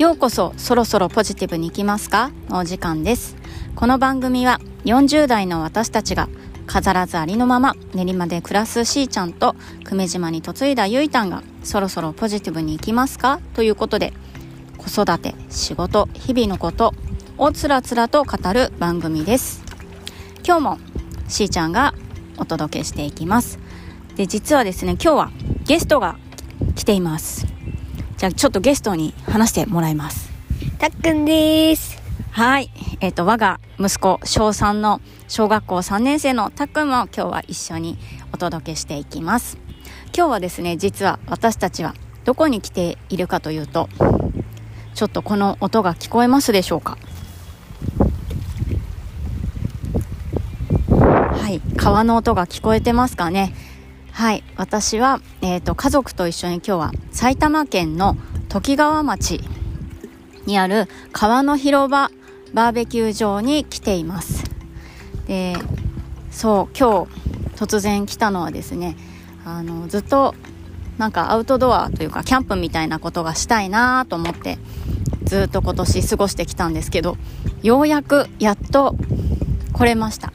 ようこそそろそろポジティブに行きますか？のお時間です。この番組は40代の私たちが飾らずありのまま練馬で暮らすしーちゃんと久米島に嫁いだゆいたんがそろそろポジティブに行きますか？ということで子育て仕事日々のことをつらつらと語る番組です。今日もしーちゃんがお届けしていきます。で実はですね今日はゲストが来ています。じゃあちょっとゲストに話してもらいます。たっくんです。はい。えっ、ー、と、我が息子、小3の小学校3年生のたっくんも今日は一緒にお届けしていきます。今日はですね、実は私たちはどこに来ているかというと、ちょっとこの音が聞こえますでしょうか？はい。川の音が聞こえてますかね？はい。私は、えーと、家族と一緒に今日は埼玉県のときがわ町にある川の広場バーベキュー場に来ています。でそう今日突然来たのはですねあのずっとなんかアウトドアというかキャンプみたいなことがしたいなと思ってずっと今年過ごしてきたんですけどようやくやっと来れました。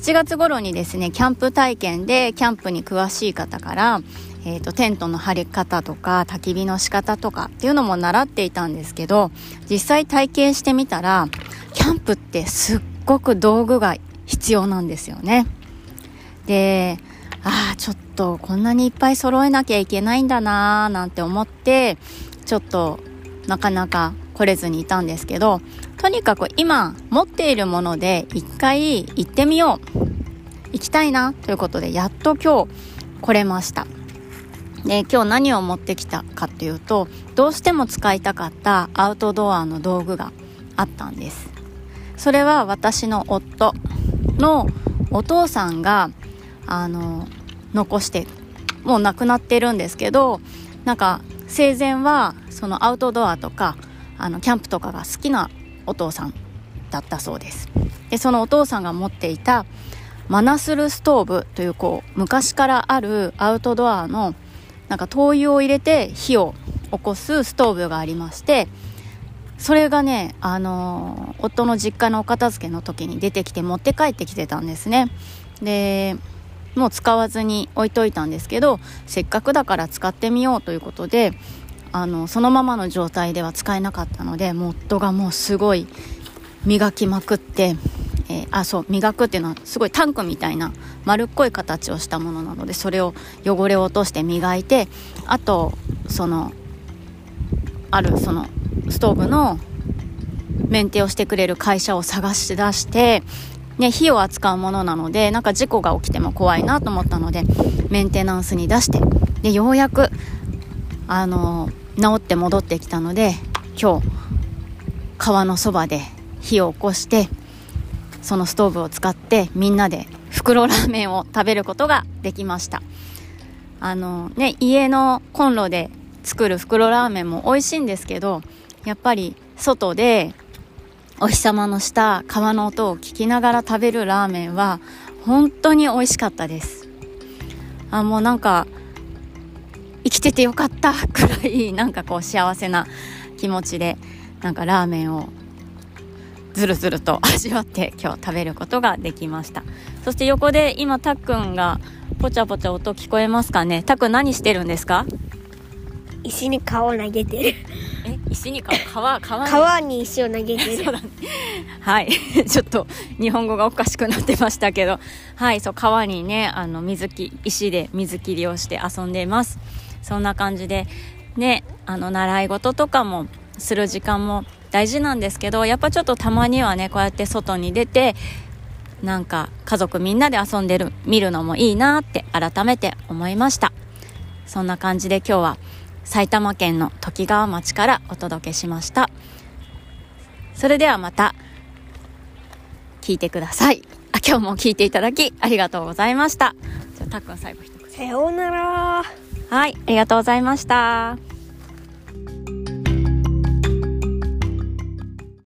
7月頃にですねキャンプ体験でキャンプに詳しい方から、えーと、テントの張り方とか焚き火の仕方とかっていうのも習っていたんですけど実際体験してみたらキャンプってすっごく道具が必要なんですよね。でああちょっとこんなにいっぱい揃えなきゃいけないんだなーなんて思ってちょっとなかなか来れずにいたんですけどとにかく今持っているもので一回行ってみよう。行きたいなということでやっと今日来れました。で今日何を持ってきたかっていうとどうしても使いたかったアウトドアの道具があったんです。それは私の夫のお父さんがあの残してもう亡くなってるんですけどなんか生前はそのアウトドアとかあのキャンプとかが好きなお父さんだったそうです。でそのお父さんが持っていたマナスルストーブというこう昔からあるアウトドアのなんか灯油を入れて火を起こすストーブがありましてそれがね、あのー、夫の実家のお片付けの時に出てきて持って帰ってきてたんですね。でもう使わずに置いといたんですけどせっかくだから使ってみようということであのそのままの状態では使えなかったのでモッドがもうすごい磨きまくって、えー、あそう磨くっていうのはすごいタンクみたいな丸っこい形をしたものなのでそれを汚れを落として磨いてあとそのあるそのストーブのメンテをしてくれる会社を探し出してね、火を扱うものなのでなんか事故が起きても怖いなと思ったのでメンテナンスに出してでようやくあの治って戻ってきたので今日川のそばで火を起こしてそのストーブを使ってみんなで袋ラーメンを食べることができました。あのね家のコンロで作る袋ラーメンも美味しいんですけどやっぱり外でお日様の下川の音を聞きながら食べるラーメンは本当に美味しかったです。あもうなんか生きててよかった くらいなんかこう幸せな気持ちでなんかラーメンをずるずると味わって今日食べることができました。そして横で今たっくんがぽちゃぽちゃ音聞こえますかね。たっくん何してるんですか？石に顔を投げてる。え？石に 川川に。川に石を投げてる、ね、はい。ちょっと日本語がおかしくなってましたけど。はい。そう川にねあの水き石で水切りをして遊んでいます。そんな感じでねあの習い事とかもする時間も大事なんですけどやっぱちょっとたまにはねこうやって外に出てなんか家族みんなで遊んでる見るのもいいなって改めて思いました。そんな感じで今日は埼玉県のときがわ町からお届けしました。それではまた聞いてください。あ今日も聞いていただきありがとうございました。じゃあたっくん最後一言。さようなら。はい、ありがとうございました。